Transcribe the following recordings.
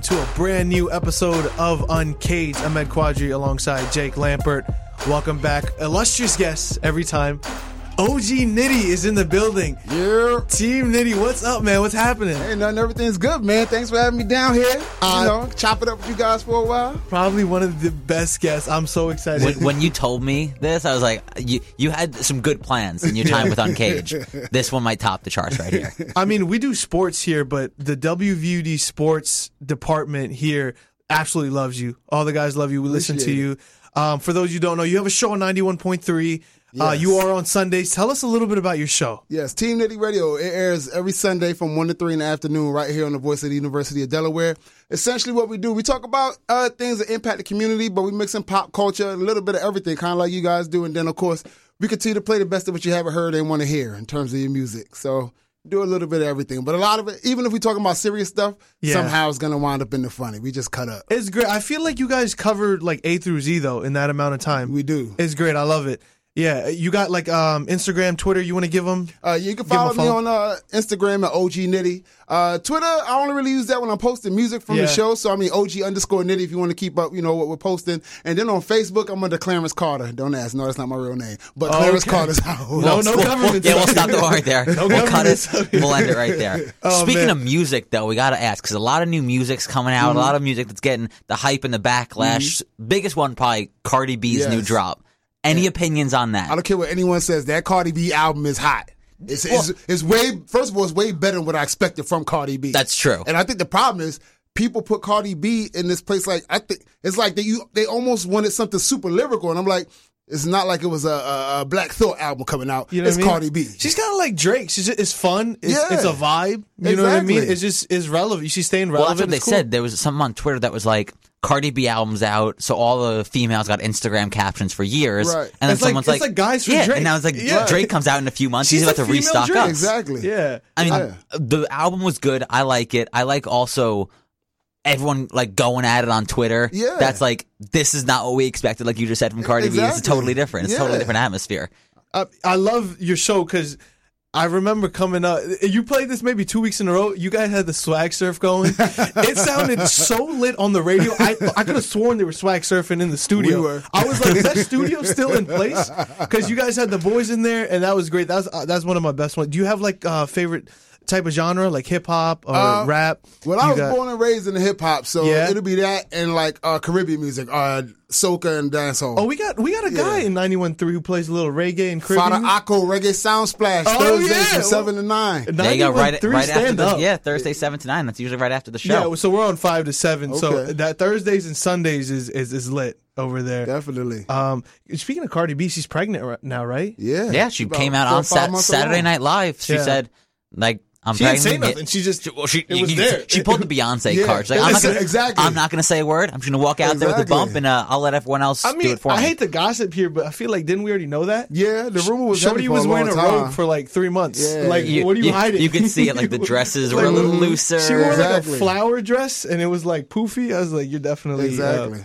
Welcome to a brand new episode of Uncaged. I'm Ed Quadri alongside Jake Lampert. Welcome back. Illustrious guests every time. OG Nitty is in the building. Yeah. Team Nitty, what's up, man? What's happening? Hey, nothing. Everything's good, man. Thanks for having me down here. Uh, you know, chop it up with you guys for a while. Probably one of the best guests. I'm so excited. When, when you told me this, I was like, you you had some good plans in your time with Uncaged. This one might top the charts right here. I mean, we do sports here, but the WVUD sports department here absolutely loves you. All the guys love you. We listen to Appreciate you. Um, for those you don't know, you have a show on 91.3. Uh, you are on Sundays. Tell us a little bit about your show. Yes, Team Nitty Radio. It airs every Sunday from 1 to 3 in the afternoon right here on the Voice of the University of Delaware. Essentially, what we do, we talk about uh, things that impact the community, but we mix in pop culture, a little bit of everything, kind of like you guys do. And then, of course, we continue to play the best of what you haven't heard and want to hear in terms of your music. So, do a little bit of everything. But a lot of it, even if we're talking about serious stuff, Yeah. somehow it's going to wind up in the funny. We just cut up. It's great. I feel like you guys covered like A through Z though in that amount of time. We do. It's great. I love it. Yeah, you got like um, Instagram, Twitter. You want to give them? Uh, you can Give 'em a follow me on uh, Instagram at OG Nitty. Uh, Twitter, I only really use that when I'm posting music from Yeah. the show. So I mean OG underscore Nitty if you want to keep up, you know what we're posting. And then on Facebook, I'm under Clarence Carter. Don't ask, no, that's not my real name. But Clarence okay. Carter's how. No, no We'll- government Yeah, we'll stop the one right there. we'll cut it. We'll end it right there. Oh, Speaking man. of music, though, we got to ask because a lot of new music's coming out. A lot of music that's getting the hype and the backlash. Biggest one, probably Cardi B's new drop. Any opinions on that? I don't care what anyone says. That Cardi B album is hot. It's, it's, it's way, first of all, it's way better than what I expected from Cardi B. That's true. And I think the problem is people put Cardi B in this place like I think it's like they you they almost wanted something super lyrical, and I'm like, it's not like it was a, a, a Black Thought album coming out. You know it's what I mean? Cardi B. She's kind of like Drake. She's just, it's fun. It's, Yeah. it's a vibe. You know what I mean? It's just it's relevant. She's staying Well, relevant. that's what they cool. said. There was something on Twitter that was like Cardi B album's out, so all the females got Instagram captions for years, Right. and then It's like- someone's it's like, like guys for yeah, Drake. and now it's like Yeah. Drake comes out in a few months. She's He's about to restock Drake. us. Exactly. Yeah. I mean, Yeah. the album was good. I like it. I like also everyone like going at it on Twitter. Yeah. that's like this is not what we expected. Like you just said from Cardi B, it's totally different. It's a totally different atmosphere. I, I love your show because I remember coming up. You played this maybe two weeks in a row. You guys had the swag surf going. it sounded so lit on the radio. I I could have sworn they were swag surfing in the studio. We were. I was like, is that studio still in place? Because you guys had the boys in there, and that was great. That's uh, that's one of my best ones. Do you have like uh, favorite type of genre, like hip hop or Uh, rap? Well, I was got- born and raised in the hip hop, so Yeah? it'll be that and like uh, Caribbean music, uh, soca and dancehall. Oh, we got we got a guy Yeah. in 91.3 who plays a little reggae and Fada Caribbean. Akko Reggae Sound Splash Oh, Thursdays yeah. from seven to nine. There you go. Right, right after the yeah Thursday seven to nine. That's usually right after the show. Yeah, so we're on five to seven. So that Thursdays and Sundays is is, is lit over there. Definitely. Um, speaking of Cardi B, she's pregnant right now, right? yeah. yeah, she About came out on Sat- Saturday. Night Live. She Yeah. said like I'm She didn't say nothing. She just Well, she, it you- was you- there. she pulled the Beyonce Yeah, card. She's like, I'm not, gonna, exactly. I'm not gonna say a word. I'm just gonna walk out there with a bump, and uh, I'll let everyone else I do mean, it for I me. hate to gossip here, but I feel like didn't we already know that? Yeah, the rumor was Shorty heavy was wearing a long robe for like three months. Yeah. Like, You- what are you, you- hiding? you could see it, like, the dresses were a little looser. She wore like a flower dress, and it was like poofy. I was like, you're definitely uh, Exactly. Uh,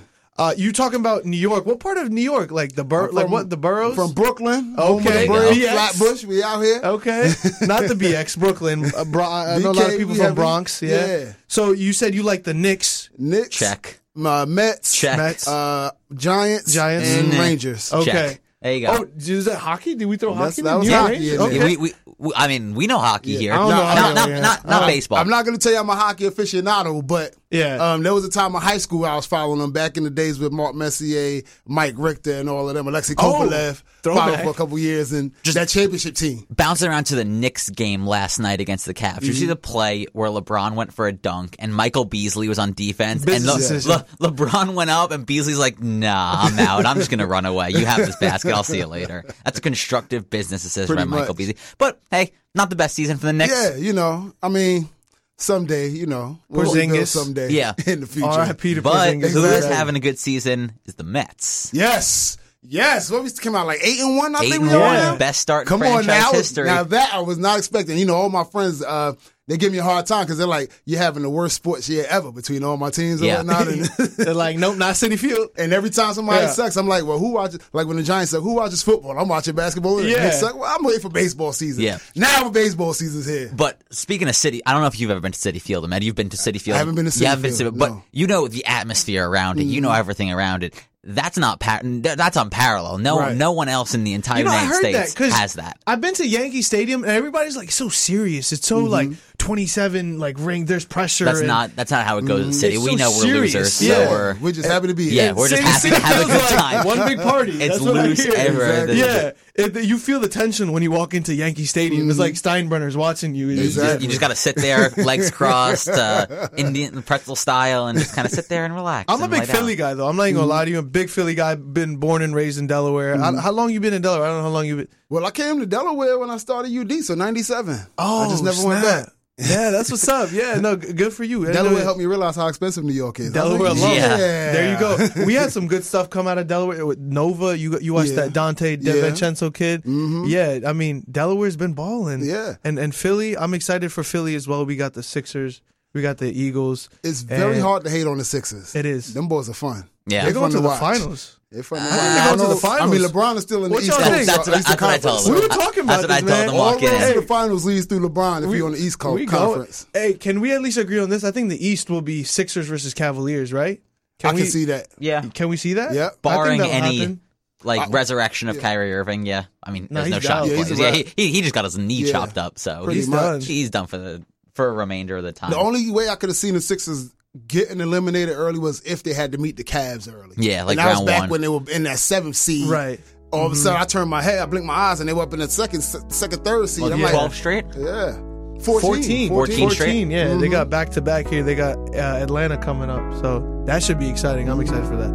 you talking about New York? What part of New York? Like the bur- like what the boroughs? From Brooklyn. home of Okay, the Flatbush. We out here. Okay, not the BX, Brooklyn. Uh, Bro- I know a lot of people from Bronx. Yeah. yeah. So you said you like the Knicks. Knicks. Check. Uh, Mets. Check. Mets. Uh, Giants. Giants. And Mm. Rangers. Okay. Check. There you go. Oh, is that hockey? Did we throw That's- hockey? that was New hockey Rangers? Okay. We, we, we, I mean, we know hockey Yeah. here. I don't not, know not, not, not, not Uh, baseball. I'm not going to tell you I'm a hockey aficionado, but Yeah. um, there was a time in high school I was following them back in the days with Mark Messier, Mike Richter, and all of them. Alexei Kovalev. throwback. followed for a couple years, and just that championship team. Bouncing around to the Knicks game last night against the Cavs. You Mm-hmm. see the play where LeBron went for a dunk and Michael Beasley was on defense, Business and decision. Le- Le- LeBron went up and Beasley's like, "Nah, I'm out. I'm just gonna run away. You have this basket. I'll see you later." That's a constructive business decision Pretty by Michael much. Beasley. But hey, not the best season for the Knicks. Yeah, you know, I mean, someday, you know, we'll see Porzingis. Someday Yeah. in the future. R.I.P. to But Porzingis. who is having a good season is the Mets. Yes. Yes. What we came out like eight and one, I Eight think we are one, now. best start in Come on now. history. Now that I was not expecting. You know, all my friends, uh, they give me a hard time because they're like, you're having the worst sports year ever between all my teams and Yeah. whatnot. And, They're like, nope, not Citi Field. and every time somebody Yeah. sucks, I'm like, well, who watches? Like when the Giants suck, who watches football? I'm watching basketball. Yeah. they suck. Well, I'm waiting for baseball season. Yeah. Now baseball season's here. But speaking of Citi, I don't know if you've ever been to Citi Field, man. You've been to Citi Field. I haven't been to Citi you haven't Field, Been to, but no. you know the atmosphere around it. You know mm. everything around it. That's not par- that's unparalleled. No, Right. no one else in the entire You know, I United heard that has that. I've been to Yankee Stadium and everybody's like so serious. It's so like mm-hmm. 27 like ring. There's pressure. That's and- not that's not how it goes in the mm, city. We so know we're serious. losers, so Yeah. we're We're just happy to be here. Yeah, we're just City- happy to have a feels good like time. One big party. It's That's what I loose hear. everywhere. There's Yeah, it, you feel the tension when you walk into Yankee Stadium. It's mm-hmm. like Steinbrenner's watching you. Exactly. You just got to sit there, legs crossed, uh, Indian pretzel style, and just kind of sit there and relax. I'm a big lay down. Philly guy though. I'm not even gonna mm-hmm. lie to you. I'm a big Philly guy. Been born and raised in Delaware. How, mm-hmm. how long you been in Delaware? I don't know how long you been. Well, I came to Delaware when I started UD, so 97. Oh, I just oh, never went back. Yeah, that's what's up. Yeah, no, g- good for you. Delaware helped me realize how expensive New York is. Delaware alone. Yeah. There you go. We had some good stuff come out of Delaware with Nova. You you watched Yeah. that Dante Yeah. DiVincenzo kid. Mm-hmm. Yeah, I mean Delaware's been balling. Yeah. and and Philly. I'm excited for Philly as well. We got the Sixers. We got the Eagles. It's very And hard to hate on the Sixers. It is. Them boys are fun. Yeah. They're They're going fun to the watch. finals. They're fun to I watch. think I, they're don't going to the finals. I mean, LeBron is still in the What East y'all Coast. think? That's uh, what, Eastern that's what I Conference. told We them. were talking That's about what I this, told man. them All walking roads to the finals leads through LeBron if you're on the East Coast we go. Conference. Hey, can we at least agree on this? I think the East will be Sixers versus Cavaliers, right? I we, can see that. Yeah. Can we see that? Yeah. Barring any happen. like resurrection of Kyrie Irving, yeah. I mean, No, there's no he's shot. Yeah, he's plays. a Yeah, he, he he just got his knee Yeah. chopped up, so he's done. He's done for the for a remainder of the time. The only way I could have seen the Sixers getting eliminated early was if they had to meet the Cavs early. Yeah, like and that was back one. when they were in that seventh seed. Right. All of a sudden, I turned my head, I blinked my eyes, and they were up in the second, second, third seed. I'm yeah. like, 12 straight. yeah, 14, 14, 14 straight? Yeah, Mm-hmm. they got back to back here. They got uh, Atlanta coming up, so that should be exciting. I'm excited for that.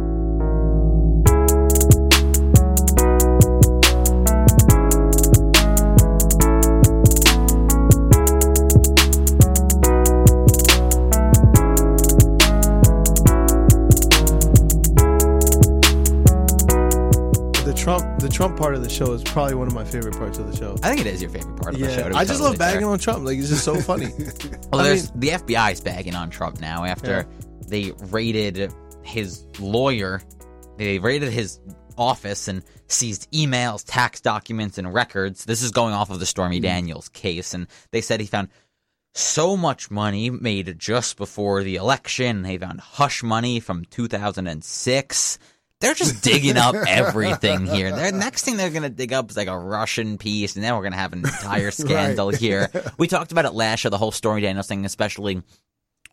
Trump, the Trump part of the show is probably one of my favorite parts of the show. I think it is your favorite part of the show. To be I just totally love bagging fair. on Trump. Like it's just so funny. Well, I there's the FBI is bagging on Trump now after they raided his lawyer. They raided his office and seized emails, tax documents, and records. This is going off of the Stormy Hmm. Daniels case, and they said he found so much money made just before the election. They found hush money from 2006. They're just digging up everything here. The next thing they're going to dig up is like a Russian piece, and then we're going to have an entire scandal here. We talked about it last year, the whole Stormy Daniels thing, especially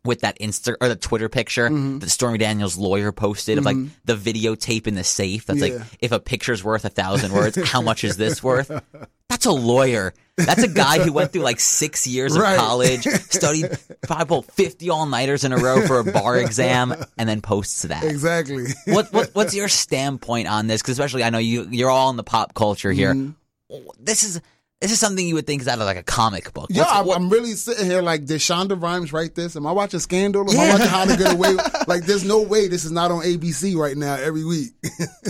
with that Insta or the Twitter picture Mm-hmm. that Stormy Daniels' lawyer posted of like the videotape in the safe. That's Yeah. like if a picture's worth a thousand words, how much is this worth? That's a lawyer. That's a guy who went through like six years of college, studied probably fifty all nighters in a row for a bar exam, and then posts that. Exactly. What, what what's your standpoint on this? Because especially I know you you're all in the pop culture here. Mm-hmm. This is this is something you would think is out of like a comic book. Yeah, What's- I'm, what- really sitting here like, did Shonda Rhimes write this? Am I watching Scandal? Am I watching How to Get Away? like, there's no way this is not on ABC right now every week.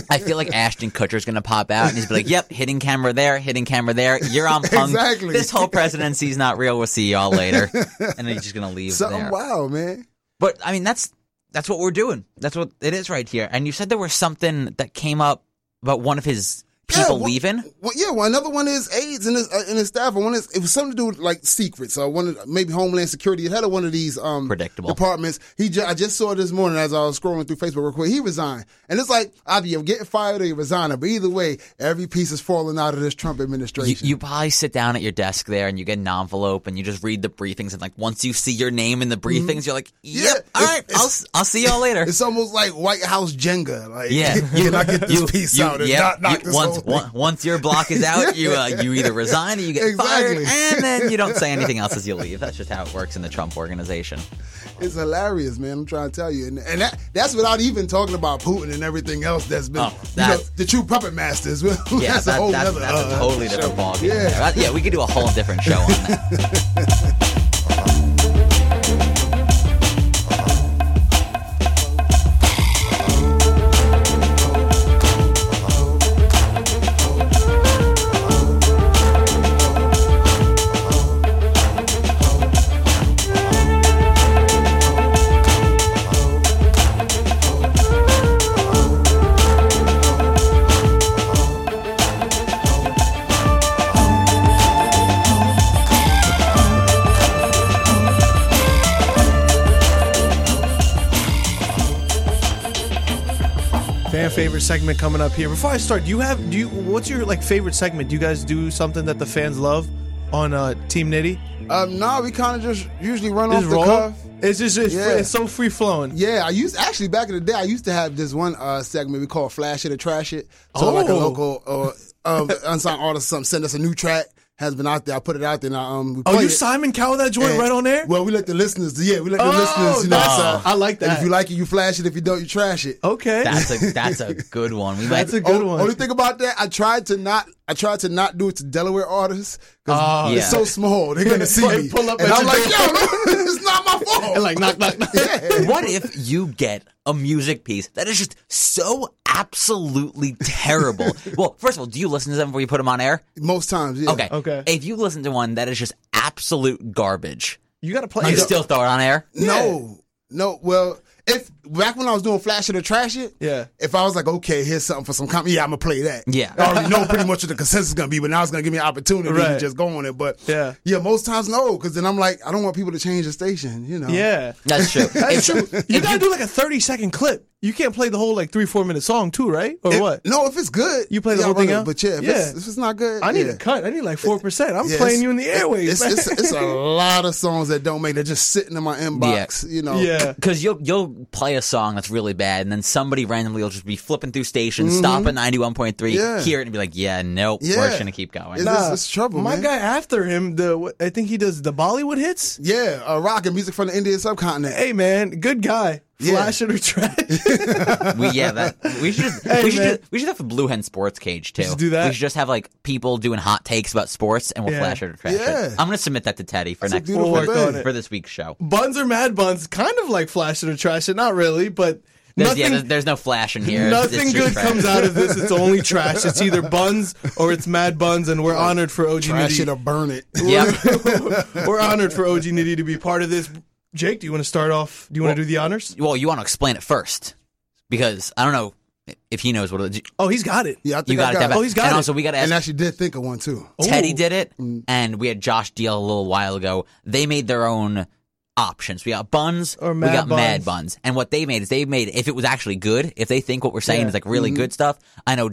I feel like Ashton Kutcher's gonna pop out and he's be like, "Yep, hitting camera there, hitting camera there. You're on punk. Exactly. This whole presidency's not real. We'll see y'all later." And then he's just gonna leave Something there. wild, man. But I mean, that's that's what we're doing. That's what it is right here. And you said there was something that came up about one of his people well- leaving. Well, yeah, well, another one is aides and his uh, in his staff. And one is it was something to do with like secrets. So one of, maybe Homeland Security. It had one of these um Predictable. departments. He ju- I just saw this morning as I was scrolling through Facebook real quick. He resigned, and it's like either you're getting fired or you're resigning. But either way, every piece is falling out of this Trump administration. you probably sit down at your desk there and you get an envelope and you just read the briefings and like once you see your name in the briefings you're like yep Mm-hmm. Yeah, all right I'll I'll see y'all later it's almost like White House Jenga. Like, Yeah, can I get this piece you- out and yep, not knock you- this once? one- once your block is out, you uh, you either resign or you get Exactly. fired, and then you don't say anything else as you leave. That's just how it works in the Trump organization. It's hilarious, man. I'm trying to tell you, and, and that, that's without even talking about Putin and everything else that's been, Oh, you know, the true puppet masters. Yeah, that's a that- whole that's, nother, that's a uh, totally different ballgame. Yeah. Yeah, we could do a whole different show on that. favorite segment coming up here. Before I start, do you have do you what's your like favorite segment? Do you guys do something that the fans love on uh, Team Nitty? Um, no, we kind of just usually run Just off the cuff. It's just it's, Yeah. it's so free flowing. Yeah, I used actually back in the day. I used to have this one uh, segment we call "Flash It or Trash It." So like a Oh. local or um, unsigned artist, something send us a new track has been out there. I put it out there. And I, um, we Oh, you it. Simon Cowell that joint And- right on there? Well, we let the listeners. Yeah, we let the Oh, listeners. You know, that's- so- I like and that. If you like it, you flash it. If you don't, you trash it. Okay. That's a that's a good one. We might That's a good O- one. Only thing about that, I tried to not. I tried to not do it to Delaware artists because Oh, it's yeah. so small. They're gonna see me. pull up and at I'm your like, yo, no, it's not my fault. and like knock knock knock. What if you get a music piece that is just so absolutely terrible? well, first of all, do you listen to them before you put them on air? Most times, yeah. Okay. Okay. If you listen to one that is just absolute garbage, You gotta play you it. still throw it on air? No, no. Well, if back when I was doing flash it or trash it, Yeah. If I was like, okay, here's something for some company, yeah, I'm gonna play that. Yeah. I already know pretty much what the consensus is gonna be, but now it's gonna give me an opportunity to just go on it. But Yeah. yeah, most times no, because then I'm like, I don't want people to change the station. You know. Yeah. That's true. That's true. You gotta do like a thirty second clip. You can't play the whole like three four minute song too, right? Or If- what? No, if it's good, You play the yeah, whole thing it. out? But yeah, if, Yeah. It's, if it's not good, I need yeah. a cut. I need like four percent. I'm Yeah, playing you in the airwaves. It's, it's, it's a lot of songs that don't make. They're just sitting in my inbox. You know. yeah. Because you'll you'll play a song that's really bad, and then somebody randomly will just be flipping through stations, stop at ninety one point three, Mm-hmm. Yeah. hear it, and be like, "Yeah, nope, Yeah. we're just gonna keep going." It's- Nah, it's trouble, My man. guy after him, the I think he does the Bollywood hits. Yeah, uh, rock and music from the Indian subcontinent. Hey man, good guy. Yeah. Flash it or trash. we yeah, that we should Hey, we should man. do, we should have a Blue Hen Sports Cage too. should do that. We should just have like people doing hot takes about sports, and we'll Yeah. flash it or trash Yeah. it. I'm gonna submit that to Teddy for That's next beautiful We'll work thing. on it. for this week's show. buns or mad buns, kind of like flash it or trash it. Not really, but There's, nothing. yeah, there's, there's no flash in here. It's- Nothing just good trash. comes out of this. It's only trash. It's either buns or it's mad buns, and we're honored for OG Trash it Nitty. or burn it. Yep. we're honored for OG Nitty to be part of this. Jake, do you want to start off? Do you want to do the honors? well, you want to explain it first because I don't know if he knows what it, Oh, he's got it. Yeah, I think you got I it. got Deb. it. Oh, he's got and it. also we got to ask And actually did think of one too. Teddy Ooh. did it, Mm. and we had Josh Deal a little while ago. They made their own options. We got buns, Or we Mad got mad Buns. buns, and what they made is they made if it was actually good, if they think what we're saying Yeah. is like really Mm-hmm. good stuff. I know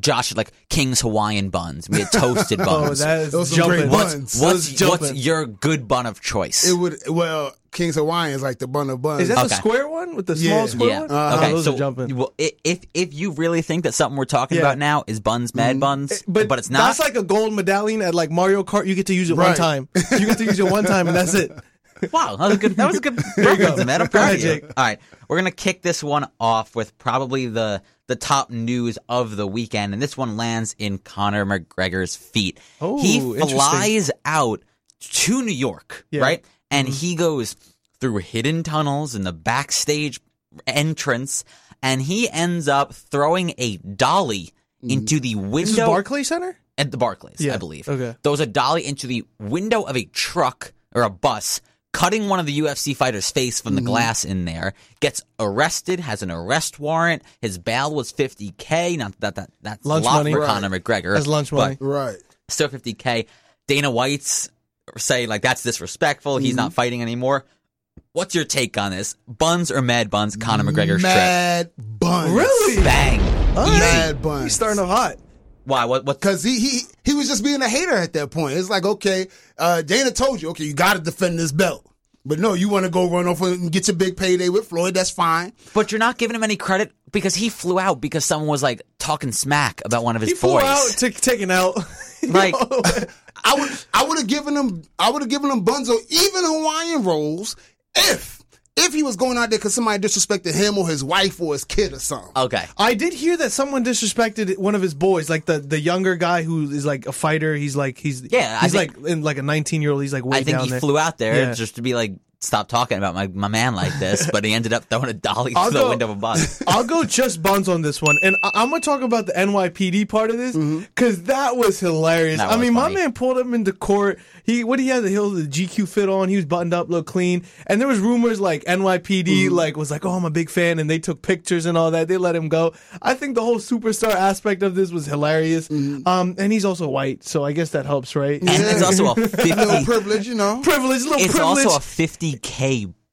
Josh like King's Hawaiian buns. We had toasted buns. Oh, buns. that is Those are great jumping. buns. what's Those what's, jumping. what's your good bun of choice? It would well, King's Hawaiian is like the bun of buns. Is that the square one with the Yeah. small square yeah. one? Uh-huh. okay. those so are jumping. well, if if you really think that something we're talking Yeah. about now is buns, mad buns, But, but, it's not. That's like a gold medallion at like Mario Kart. You get to use it one time. You get to use it one time, and that's it. Wow, that was a good. That was a good reference, man. I'm proud of you. All right, we're gonna kick this one off with probably the the top news of the weekend, and this one lands in Conor McGregor's feet. Oh, he flies out to New York, Yeah. right, and Mm-hmm. he goes through hidden tunnels in the backstage entrance, and he ends up throwing a dolly into the Mm-hmm. This is window Barclays Center. at the Barclays, Yeah, I believe. okay. Throws a dolly into the window of a truck or a bus, cutting one of the UFC fighters' face from the Mm-hmm. glass in there. Gets arrested, has an arrest warrant. His bail was 50k. Not that that that's Lunch a lot money. for Right. Conor McGregor. That's lunch but money. right. Still 50k. Dana White's saying like that's disrespectful. He's Mm-hmm. not fighting anymore. What's your take on this? Buns or mad buns? Conor McGregor's Mad buns. Really? Bang. All Easy. Mad buns. He's starting off hot. Why? What? What? Cause he he he was just being a hater at that point. It's like, okay, uh, Dana told you, okay, you got to defend this belt, but no, you want to go run off and get your big payday with Floyd. That's fine. But you're not giving him any credit because he flew out because someone was like talking smack about one of his He flew boys. out, took taken out. Like- I would I would have given him I would have given him buns or even Hawaiian rolls if if he was going out there because somebody disrespected him or his wife or his kid or something. okay. I did hear that someone disrespected one of his boys, like the the younger guy who is like a fighter. He's like he's Yeah, I he's think- like in like a 19 year old. He's like way I think down he there. flew out there Yeah. just to be like, stop talking about my, my man like this, but he ended up throwing a dolly I'll through the window of a bus. I'll go just buns on this one, and I- I'm gonna talk about the NYPD part of this mm-hmm. because that was hilarious. That I was mean, my man pulled him into court. He what he had the hill the GQ fit on. He was buttoned up, look clean, and there was rumors like NYPD mm-hmm. like was like, oh, I'm a big fan, and they took pictures and all that. They let him go. I think the whole superstar aspect of this was hilarious. Mm-hmm. Um, and he's also white, so I guess that helps, right? And it's also a A little privilege, you know. privilege, little it's privilege. also a 50k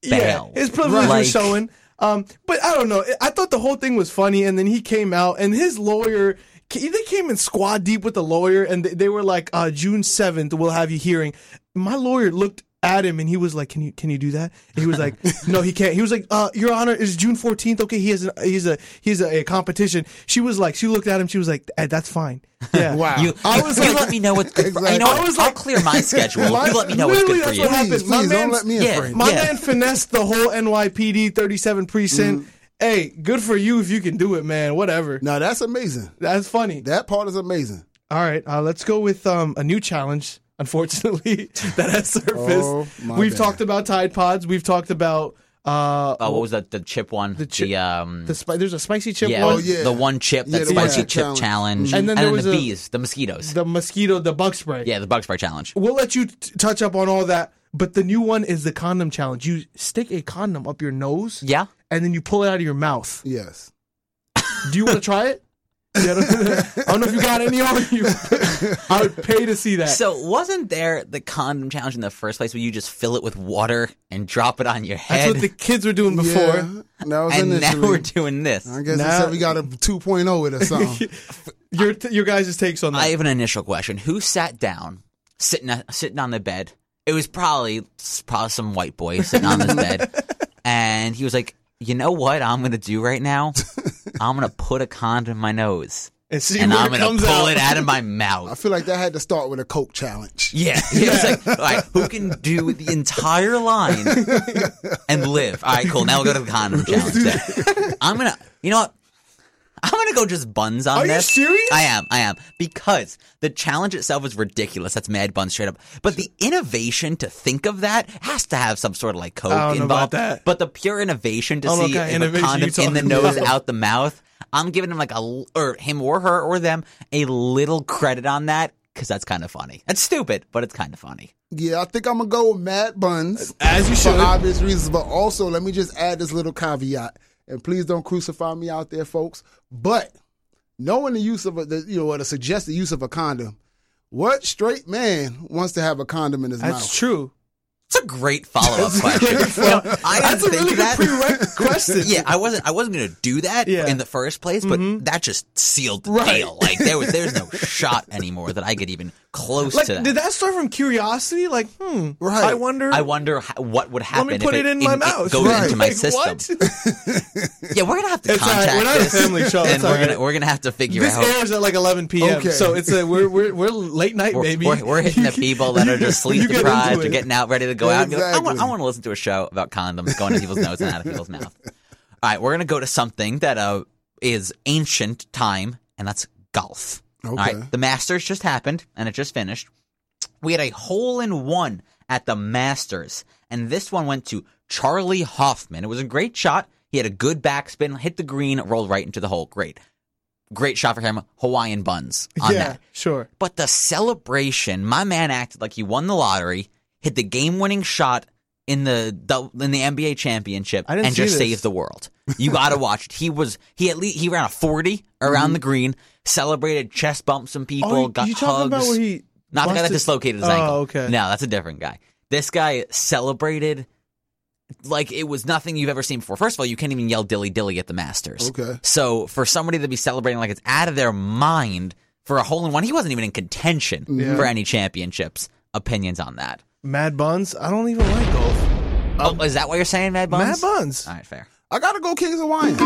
Yeah, bail. his privilege Like, was showing. Um, but I don't know. I thought the whole thing was funny, and then he came out, and his lawyer. They came in squad deep with the lawyer, and they, they were like, uh, "June seventh, we'll have you hearing." My lawyer looked at him, and he was like, "Can you can you do that?" And he was like, "No, he can't." He was like, uh, "Your Honor, is June fourteenth okay? He has a, he's a he's a, a competition." She was like, she looked at him, she was like, "That's fine." Yeah, Wow. You, I was you like- let me know what's good. For, Exactly. You know what? I was I'll like- clear my schedule. My- you let me know what's good for that's you. what happened. Please, My please don't let me yeah. My Yeah. man finessed the whole NYPD 37 precinct. Hey, good for you if you can do it, man. Whatever. Now that's amazing. That's funny. That part is amazing. All right, uh, let's go with um, a new challenge. Unfortunately, that has surfaced. Oh, We've bad. talked about Tide Pods. We've talked about uh, Oh, what was that? The chip one. The, chip- um. the spi- there's a spicy chip yeah, one. Oh, yeah. the one chip, that the spicy one chip challenge. challenge, And then there was the a- bees, the mosquitoes. The mosquito, the bug spray. yeah, the bug spray challenge. We'll let you t- touch up on all that. But the new one is the condom challenge. You stick a condom up your nose, Yeah. and then you pull it out of your mouth. Yes. Do you want to try it? Yeah, I don't, I don't know if you got any on you. I would pay to see that. So wasn't there the condom challenge in the first place where you just fill it with water and drop it on your head? That's what the kids were doing before. Yeah, that was and now we're doing this. I guess Now- said we got a 2.0 with or something. Your your guys' takes on that. I have an initial question. Who sat down, sitting uh, sitting on the bed? It was probably probably some white boy sitting on this bed, and he was like, "You know what I'm going to do right now? I'm going to put a condom in my nose, and see and where I'm it going to comes pull out. it out of my mouth. I feel like that had to start with a Coke challenge. Yeah, he was like, "All right, who can do the entire line and live?" All right, cool. Now we'll go to the condom challenge. I'm gonna, you know what? I'm gonna go just buns on this. Are you serious? I am. I am because the challenge itself is ridiculous. That's mad buns straight up. But the innovation to think of that has to have some sort of like coke I don't know involved. about that. But the pure innovation to oh, I see what kind of a condom in the nose, about. out the mouth. I'm giving him like a or him or her or them a little credit on that because that's kind of funny. That's stupid, but it's kind of funny. Yeah, I think I'm gonna go with Mad Buns. As you should, for obvious reasons. But also, let me just add this little caveat, and please don't crucify me out there, folks. But knowing the use of a, the, you know, what a suggested use of a condom, what straight man wants to have a condom in his That's mouth? That's true. It's a great follow up question. You know, I didn't That's a think really of good question. Yeah, I wasn't. I wasn't going to do that Yeah. in the first place, but mm-hmm. that just sealed the Right. deal. Like there was, there's no shot anymore that I could even close Like, to that. did that start from curiosity? Like, hmm, Right. I wonder. I wonder how, what would happen. Let me put if it, in my it mouth. goes Right. into my Like, system. What? Yeah, we're gonna have to It's right. contact We're not a family show. and we're gonna we're gonna have to figure This out. airs at like 11 p.m. Okay. So it's a we're we're we're late night, We're, baby. we're, we're hitting the people that are just sleep get deprived or it. getting out ready to go out. And be like, I, want, I want to listen to a show about condoms going in people's nose and out of people's mouth. All right, we're gonna go to something that uh, is ancient time, and that's golf. All Okay. right, the Masters just happened, and it just finished. We had a hole in one at the Masters, and this one went to Charley Hoffman. It was a great shot. He had a good backspin, hit the green, rolled right into the hole. Great. Great shot for him. Hawaiian buns on yeah, that. sure. But the celebration, my man acted like he won the lottery, hit the game-winning shot in the, the in the NBA championship, and just this. saved the world. You got to watch it. He was he at least he ran a forty around the green, celebrated, chest bumped some people, Mm-hmm. Oh, got you hugs. about where he Not the guy that dislocated his Oh, ankle. okay. No, that's a different guy. This guy celebrated like it was nothing you've ever seen before. First of all, you can't even yell dilly dilly at the Masters. Okay. So for somebody to be celebrating like it's out of their mind for a hole in one, he wasn't even in contention Yeah. for any championships. Opinions on that? Mad Buns. I don't even like golf. oh, um, is that what you're saying, Mad Buns? Mad Buns. All right, fair. I gotta go King's Hawaiian.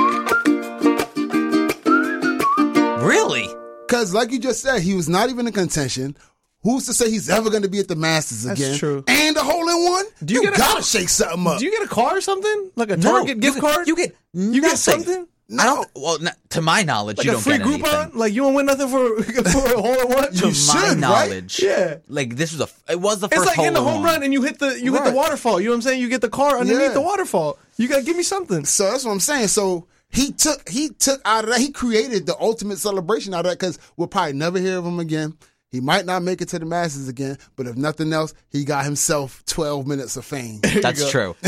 Really? Because, like you just said, he was not even in contention. Who's to say he's ever going to be at the Masters again? That's true. And a hole in one? Do you you get a- gotta shake something up. Do you get a car or something? Like a No, Target you gift get- card? You get You get nothing. Something? I don't. Well, n- to my knowledge, Like you a don't free get Groupon? anything. Like you don't win nothing for for a hole in one? To my should, right? knowledge, Yeah. Like this was a. It was the first. It's like hole in the home run and you hit the you hit the waterfall. You know what I'm saying? You get the car underneath Yeah. the waterfall. You gotta give me something. So that's what I'm saying. So he took he took out of that. He created the ultimate celebration out of that because we'll probably never hear of him again. He might not make it to the masses again, but if nothing else, he got himself 12 minutes of fame. That's true.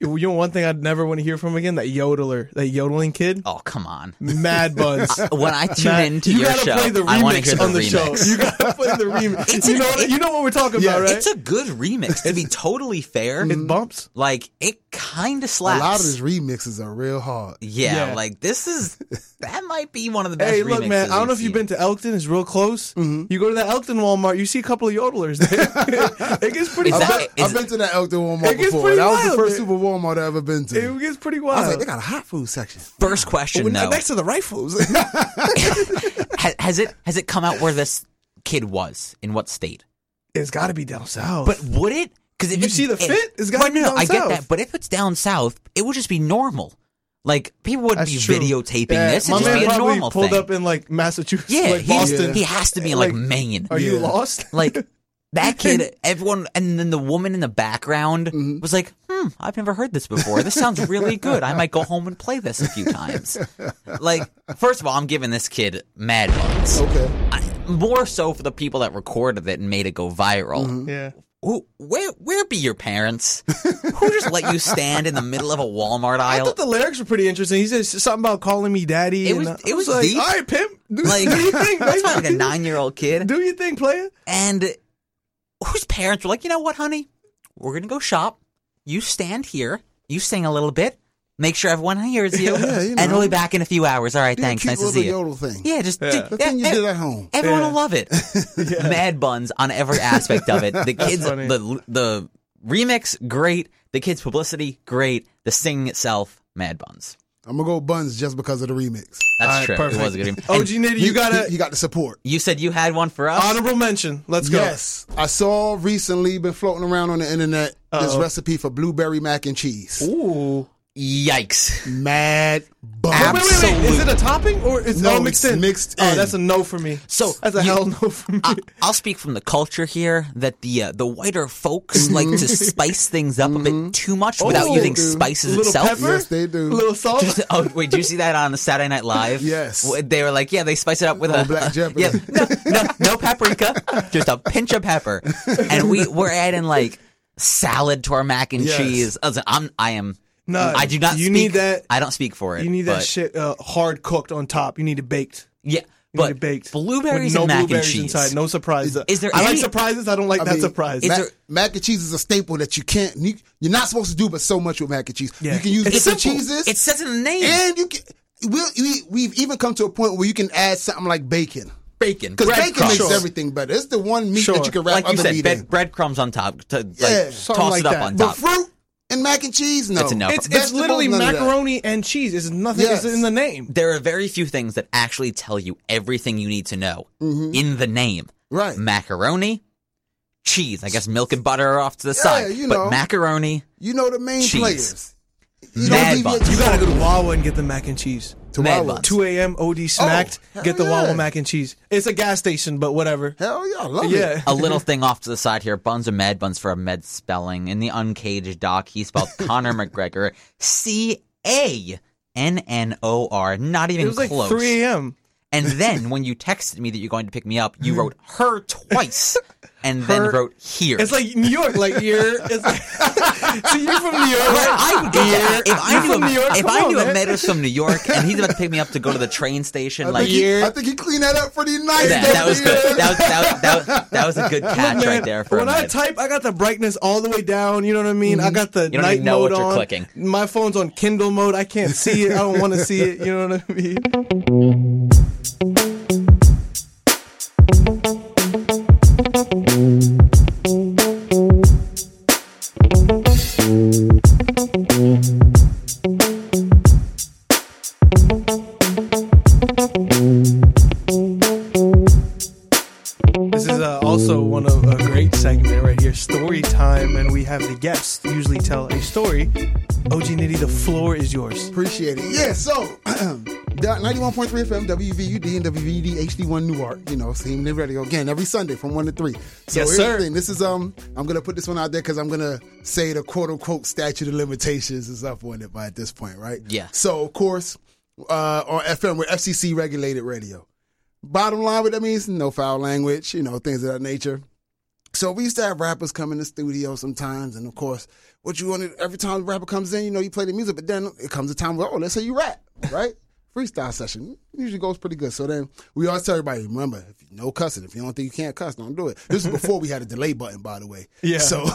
You know one thing I'd never want to hear from again? That yodeler, that yodeling kid. Oh, come on. Mad buns. When I tune Matt, into you your gotta show, play the I want to remix hear the on the remix. show. You gotta play the remix. It's you a- know, what- you know what we're talking Yeah, about, right? It's a good remix. To be totally fair, it bumps. like it kind of slaps. A lot of his remixes are real hard. yeah, Yeah. like this is that might be one of the best. Hey, look, man. I don't know if you've been to Elkton. It's real close. Mm-hmm. Mm-hmm. You go to the Elkton Walmart, you see a couple of yodelers there. it gets pretty Is I've that- wild. been, I've been to that Elkton Walmart It gets before. pretty That was the first man. super Walmart I've ever been to. It gets pretty I was wild. like, they got a hot food section. First question We're though, next to the rifles. Ha- has it has it come out where this kid was in what state? it's got to be down south. But would it? Because if You see the fit? It's gotta be no, no, down I get that, but if it's down south, it would just be normal. Like people wouldn't That's be true. videotaping Yeah, this. My It'd just man be a probably normal pulled thing. up in like Massachusetts, yeah, like he's- Boston. he has to be in like, Like, Maine. Are you lost? Like that kid, everyone, and then the woman in the background Mm-hmm. was like, "Hmm, I've never heard this before. This sounds really good. I might go home and play this a few times." Like, first of all, I'm giving this kid mad buns. Okay. I, more so for the people that recorded it and made it go viral. Mm-hmm. Yeah. Who, where, where be your parents? Who just let you stand in the middle of a Walmart aisle? I thought the lyrics were pretty interesting. He says something about calling me daddy. It and was- I it was like, deep. all right, pimp. Do, like, do you think, that's like a nine-year-old kid. Do you think, player? and whose parents were like, you know what, honey, we're gonna go shop. You stand here. You sing a little bit. Make sure everyone hears you. Yeah, you And we'll be back in a few hours. All right, Do thanks. Nice to see you. yodel thing. Yeah, just Yeah. The thing you yeah, did at home. Everyone Yeah. will love it. Mad buns on every aspect of it. The kids, funny. the the remix, great. The kids' publicity, great. The singing itself, mad buns. I'm gonna go buns just because of the remix. That's All right, true. perfect. It was a good remix. OG Nitty, He- you got he, a got the support. you said you had one for us. honorable mention. Let's go. Yes, I saw recently been floating around on the internet this Uh-oh. recipe for blueberry mac and cheese. Ooh. Yikes! Mad buns. Wait, wait, wait, wait. Is it a topping or is it No, all mixed it's in? mixed Oh, that's a no for me. So, that's a you- hell no for me. I, I'll speak from the culture here that the uh, the whiter folks like to spice things up a bit too much without Oh, using dude. spices little itself. pepper, Yes, they do. A little salt. Just- oh wait, did you see that on the Saturday Night Live? Yes. They were like, yeah, they spice it up with On a Black Jeopardy. Yeah, no, no, no paprika, just a pinch of pepper, and we we're adding like salad to our mac and Yes. cheese. I'm I am. No, I do not. you speak, need that- I don't speak for it. you need that but- shit uh, hard cooked on top. You need it baked. Yeah, You but need it baked. blueberries With no and mac blueberries and cheese. inside. No surprise. Is there I like surprises. I don't like I that mean, surprise. Mac, there- mac and cheese is a staple that you can't. You, you're not supposed to do, but so much with mac and cheese. Yeah. You can use It's different simple. cheeses, It says in the name. and you can. We'll, we, we've even come to a point where you can add something like bacon. bacon, Because bacon breadcrumbs. makes Sure. everything better. It's the one meat Sure. that you can wrap like you other said, meat bread, in. breadcrumbs on top. To, like, Yeah, toss like it up that. on But top. fruit and mac and cheese, no. It's a no. it's it's Vegetables, literally none of that. macaroni and cheese. It's nothing. Yes. It's in the name. there are very few things that actually tell you everything you need to know Mm-hmm. in the name. Right. Macaroni, cheese. I guess milk and butter are off to the Yeah, side. you but macaroni, You know the main Cheese. players. You Mad deviate buns. too You gotta go to Wawa and get the mac and cheese. To Mad buns. 2 a.m. OD smacked. Oh, get the Wawa mac and cheese. It's a gas station, but whatever. Hell yeah, I love Yeah. it. a little thing off to the side here. Buns and mad buns for a med spelling. In the uncaged doc, he spelled Conor McGregor C A N N O R. Not even It was like close. 3 a.m. And then when you texted me that you're going to pick me up, you wrote her twice, and then Her- wrote here. It's like New York, like you're. It's like, so you're from New York, Well, right? I would get that. If I knew, from a, New York, if come I on, knew a man. was from New York and he's about to pick me up to go to the train station, I like think, he, Yeah. I think he cleaned that up pretty nice. that, that was good. That was, that, was, that, was, that was a good catch Man, right there for when a I type, I got the brightness all the way down. You know what I mean? I got the Mm-hmm. You don't night even know mode what you're on. clicking. My phone's on Kindle mode. I can't see it. I don't want to see it. You know what I mean? This is uh, also one of a great segment right here, story time, and we have the guests usually tell a story. OG Nitty, the floor is yours. Appreciate it. Yeah, so 91.3 FM, WVUD, and WVD HD1 Newark. You know, same the radio again every Sunday from 1 to 3. So Yes, sir. This is, um, I'm going to put this one out there because I'm going to say the quote unquote statute of limitations is up on it by at this point, right? Yeah. So, of course, uh, on FM, we're FCC regulated radio. Bottom line, what that means, no foul language, you know, things of that nature. So we used to have rappers come in the studio sometimes, and of course, what you want to, every time the rapper comes in, you know, you play the music, but then it comes a time where, oh, let's say you rap, right? Freestyle session usually goes pretty good. So then we always tell everybody, remember, if you no cussing, if you don't think you can't cuss, don't do it. This is before we had a delay button, by the way. Yeah. So,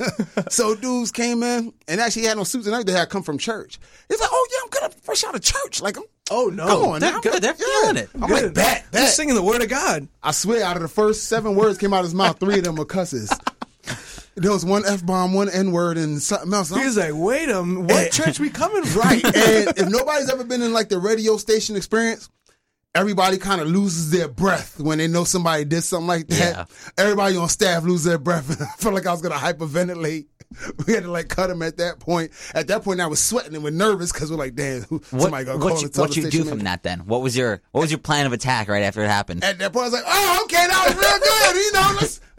so dudes came in and actually had no suits and everything. They had come from church. He's like, oh yeah, I'm of fresh out of church. Like, I'm, Oh no! come on, They're now. good. They're feeling it. I'm like, bet, bet. Just singing the word of God. I swear, out of the first seven words came out of his mouth, three of them were cusses. There was one f bomb, one n word, and something else. He was like, "Wait a minute, what church we coming from?" right. And if nobody's ever been in like the radio station experience, everybody kind of loses their breath when they know somebody did something like that. Yeah. Everybody on staff lose their breath. I felt like I was gonna hyperventilate. We had to like cut him at that point. At that point, I was sweating and we're nervous because we're like, "Damn, What, somebody gonna call what you, what you do from that then? What was your what was your plan of attack right after it happened? At that point, I was like, "Oh, okay, that was real good." You know, let's,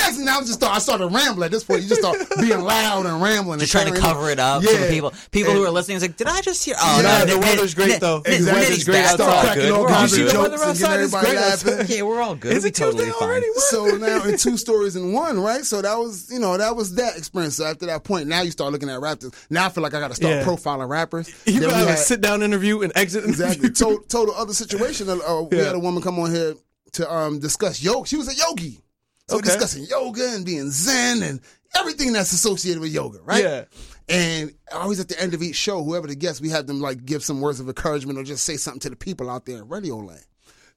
next? And I was just start, I started rambling. At this point, you just start being loud and rambling, Just and trying to cover it up so the Yeah. people people who are listening is like, did I just hear? Oh Yeah, no, the weather's great, though. Nitty's Weather's great back. outside. We're all Cracking good. all We're all kinds of good. The jokes weather and outside getting is everybody great laughing. outside. Yeah, we're all good. Is it totally Tuesday fine. already? So now in two stories in one, right? So that was, you know, that was that experience. So after that point, now you start looking at rappers. Now I feel like I got to start Yeah. profiling rappers. You Then gotta we have a sit down interview and exit. Exactly. total, total other situation. Uh, we had a woman come on here to um, discuss yoga. She was a yogi. So we're Okay. discussing yoga and being zen and everything that's associated with yoga, right? Yeah. And always at the end of each show, whoever the guest, we have them like give some words of encouragement or just say something to the people out there in radio land.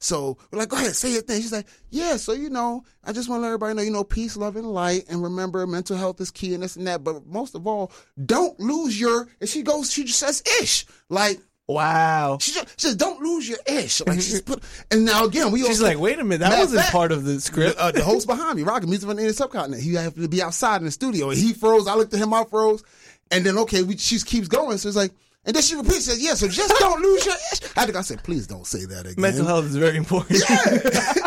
So we're like, go ahead, say your thing. She's like, yeah, so you know, I just want to let everybody know, you know, peace, love, and light. And remember, mental health is key and this and that. But most of all, don't lose your, and she goes, she just says ish. Like, Wow. she just, she says, don't lose your ish. Like, she's put, and now again, we all. She's also- like, wait a minute, that wasn't fact, part of the script. uh, the host behind me, rocking music from the Indian subcontinent. He had to be outside in the studio, and he froze. I looked at him, I froze, and then okay, we, she keeps going. So it's like, and then she repeats, says, "Yeah, so just don't lose your ish." I think I said, "Please don't say that again." Mental health is very important. Yeah.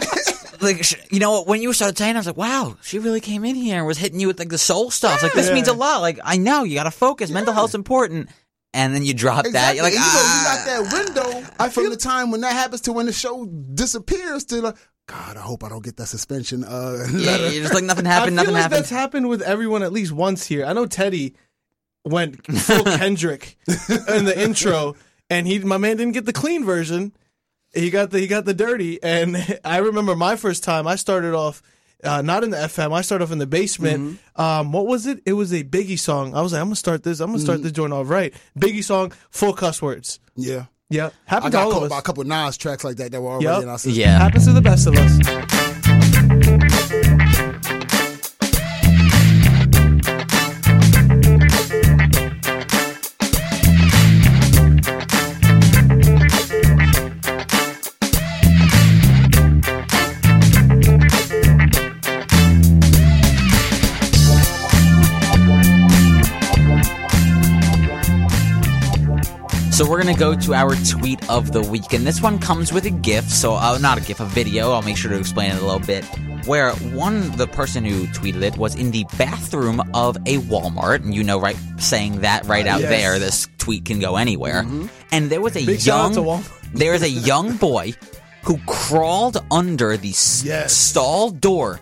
Like you know, when you started saying, I was like, wow, she really came in here and was hitting you with like the soul stuff. Like this Yeah. means a lot. Like I know you got to focus. Mental health's important. And then you drop that. You're like, and you ah. know, you got that window I from the time when that happens to when the show disappears to like, God, I hope I don't get that suspension. Uh, Yeah, you're just like nothing happened. I happened. feel like happened. that's happened with everyone at least once here. I know Teddy went full Kendrick in the intro, and he my man didn't get the clean version. He got the he got the dirty, and I remember my first time. I started off. Uh, not in the FM. I started off in the basement. Um, what was it? It was a Biggie song. I was like, I'm gonna start this. I'm gonna start this joint off right. Biggie song, full cuss words. yeah. Yeah, I happened to got all caught of by a couple of Nas tracks like that that were already Yup. in our system. yeah. Happens to the best of us. So we're gonna go to our tweet of the week, and this one comes with a GIF. So uh, not a GIF, a video. I'll make sure to explain it a little bit. Where one, the person who tweeted it was in the bathroom of a Walmart, and you know, right, saying that right out yes. there, this tweet can go anywhere. And there was a Big young, there was a young boy who crawled under the s- Yes. stall door,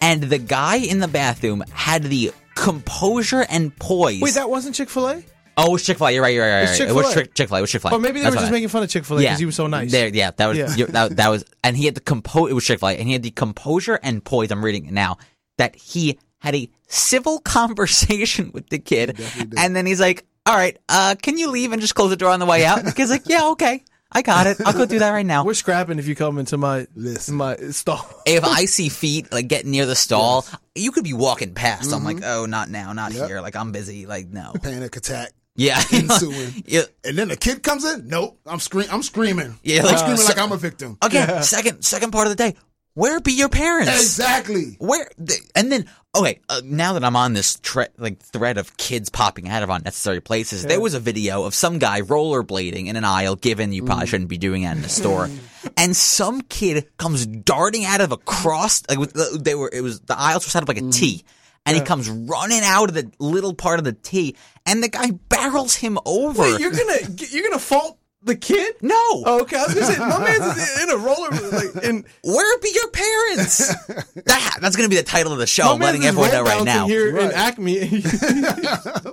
and the guy in the bathroom had the composure and poise. Wait, that wasn't Chick Fil A, Oh, it was Chick Fil A. You're right. You're right. You're right. It was Chick-fil-A. Chick Fil A. It was Chick Fil A. or maybe they were just making fun of Chick Fil A because he was so nice. There, yeah, that was Yeah. you- that, that was, and he had the compo. It was Chick Fil A, and he had the composure and poise. I'm reading it now that he had a civil conversation with the kid, and then he's like, "All right, uh, can you leave and just close the door on the way out?" And the kid's like, "Yeah, okay, I got it. I'll go do that right now." We're scrapping if you come into my Listen. my stall. if I see feet like getting near the stall, you could be walking past. I'm like, "Oh, not now, not Yep. here." Like I'm busy. Like no. Panic attack. Yeah. Ensuing. yeah. And then the kid comes in. Nope, I'm scream. I'm screaming. Yeah, I'm like- screaming so- like I'm a victim. Again, second second part of the day. Where be your parents? Exactly. Where th- and then okay, uh, now that I'm on this tre- like thread of kids popping out of unnecessary places, there was a video of some guy rollerblading in an aisle. Given you probably mm. shouldn't be doing that in a store, and some kid comes darting out of a cross. Like with uh, they were, it was the aisles were set up like a mm. T, and he comes running out of the little part of the T, and the guy barrels him over. Wait, you're gonna you're gonna fault The kid? No. Oh, okay, I was gonna say my man's in a roller like in Where be your parents? that, that's going to be the title of the show. my I'm letting everyone know right now. here in Acme.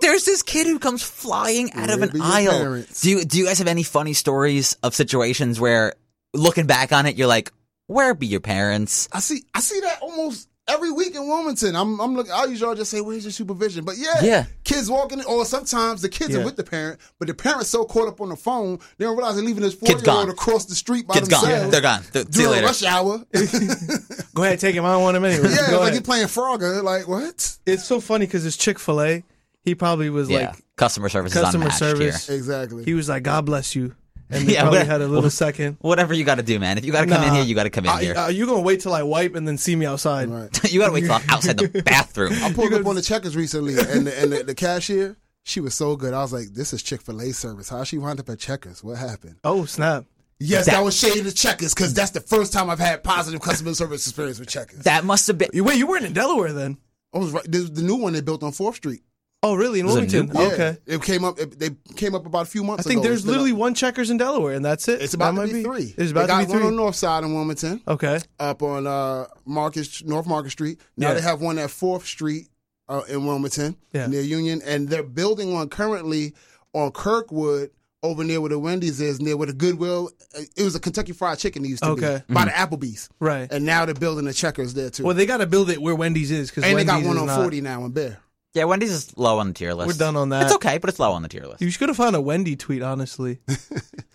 There's this kid who comes flying out of an aisle. parents? Do you do you guys have any funny stories of situations where looking back on it, you're like, where be your parents? I see I see that almost every week in Wilmington. I'm I'm looking I usually just say, Where's your supervision? But yeah, Yeah. kids walking or sometimes the kids Yeah. are with the parent, but the parent's so caught up on the phone, they don't realize they're leaving this four Kid's year old across the street by Kid's gone. themselves. They're gone. Th- See you During later. rush hour. Go ahead, take him. I don't want him anyway. it's Go like ahead. you're playing Frogger. Like, what? It's so funny because it's Chick Fil A. He probably was Yeah. like, customer service customer is service. here. Exactly. he was like, "God bless you," and he Yeah, probably what- had a little second. Whatever you got to do, man. If you got to come in here, you got to come in I- here. Are you gonna wait till I wipe and then see me outside? right. you got to wait till I'm outside the bathroom. I pulled up on the checkers recently, and the, and the, the cashier, she was so good. I was like, "This is Chick Fil A service. How she wound up at checkers? What happened?" Oh snap! Yes, That- that, was shade of checkers because that's the first time I've had positive customer service experience with checkers. That must have been. You, wait, you weren't in Delaware then? I was right. There's the new one they built on Fourth Street. Oh, really? In Wilmington? Yeah, Okay. it came up. It, they came up about a few months. I months think ago. there's It's literally up- one Checkers in Delaware, and that's it. It's about might to be three. It's they about got to be one three. on North Side in Wilmington, Okay. up on uh, Market North Market Street. Now Yeah. they have one at Fourth Street uh, in Wilmington Yeah. near Union, and they're building one currently on Kirkwood. Over near where the Wendy's is, near where the Goodwill, uh, it was a Kentucky Fried Chicken. Used to Okay. be by the Applebee's, Right. and now they're building the Checkers there too. Well, they got to build it where Wendy's is because and they got one on not- Forty now in Bear. Yeah, Wendy's is low on the tier list. We're done on that. It's okay, but it's low on the tier list. You should have found a Wendy tweet, honestly.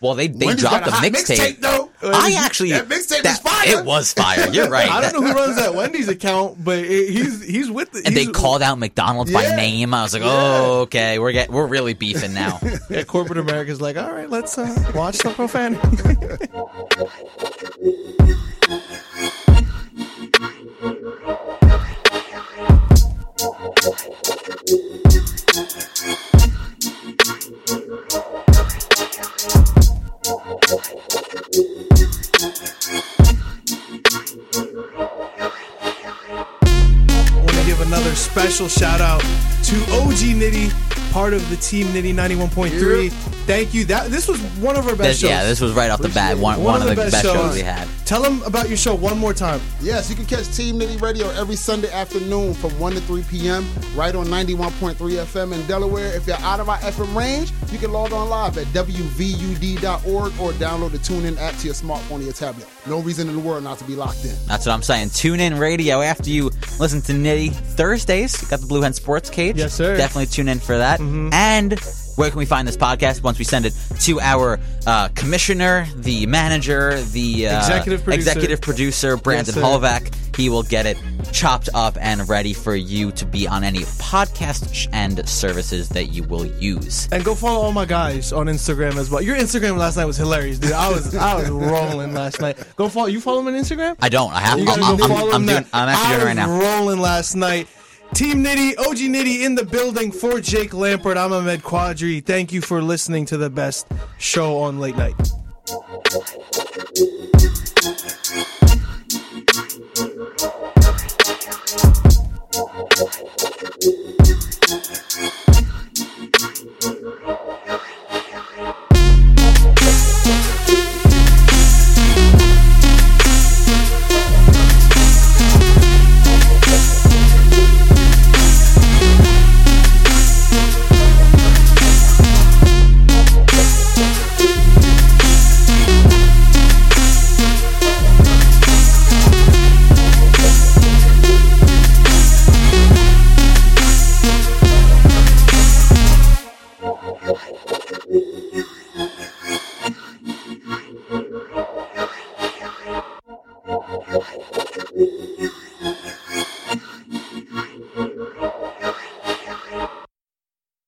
Well, they they Wendy's dropped got a hot mixtape. though. I actually That mixtape that- is fire. It was fire. You're right. I don't know who runs that Wendy's account, but it, he's he's with the. And they he's- called out McDonald's by Yeah. name. I was like, oh, okay, we're get we're really beefing now. Yeah, corporate America's like, all right, let's uh, watch some profanity. Shout out to OG Nitty, part of the team Nitty 91.3. Thank you. That this was one of our best This, shows. yeah, this was right off the bat. One, one, of the, best, shows we had. Tell them about your show one more time. Yes, you can catch Team Nitty Radio every Sunday afternoon from 1 to 3 p.m. right on 91.3 FM in Delaware. If you're out of our FM range, you can log on live at wvud.org or download the TuneIn app to your smartphone or your tablet. No reason in the world not to be locked in. That's what I'm saying. Tune in radio after you listen to Nitty Thursdays. You got the Blue Hen Sports Cage. Yes, sir. Definitely tune in for that. Mm-hmm. And where can we find this podcast once we send it to our uh, commissioner, the manager, the uh, Executive producer. executive producer, Brandon sir. Holvac? He will get it chopped up and ready for you to be on any podcast and services that you will use. And go follow all my guys on Instagram as well. Your Instagram last night was hilarious, dude. I was I was rolling last night. Go follow. You follow him on Instagram? I don't. I have. You I'm, gotta I'm, go I'm, I'm doing. I'm actually doing it right now. rolling last night. Team Nitty, OG Nitty in the building for Jake Lampert. I'm Ahmed Quadri. Thank you for listening to the best show on late night.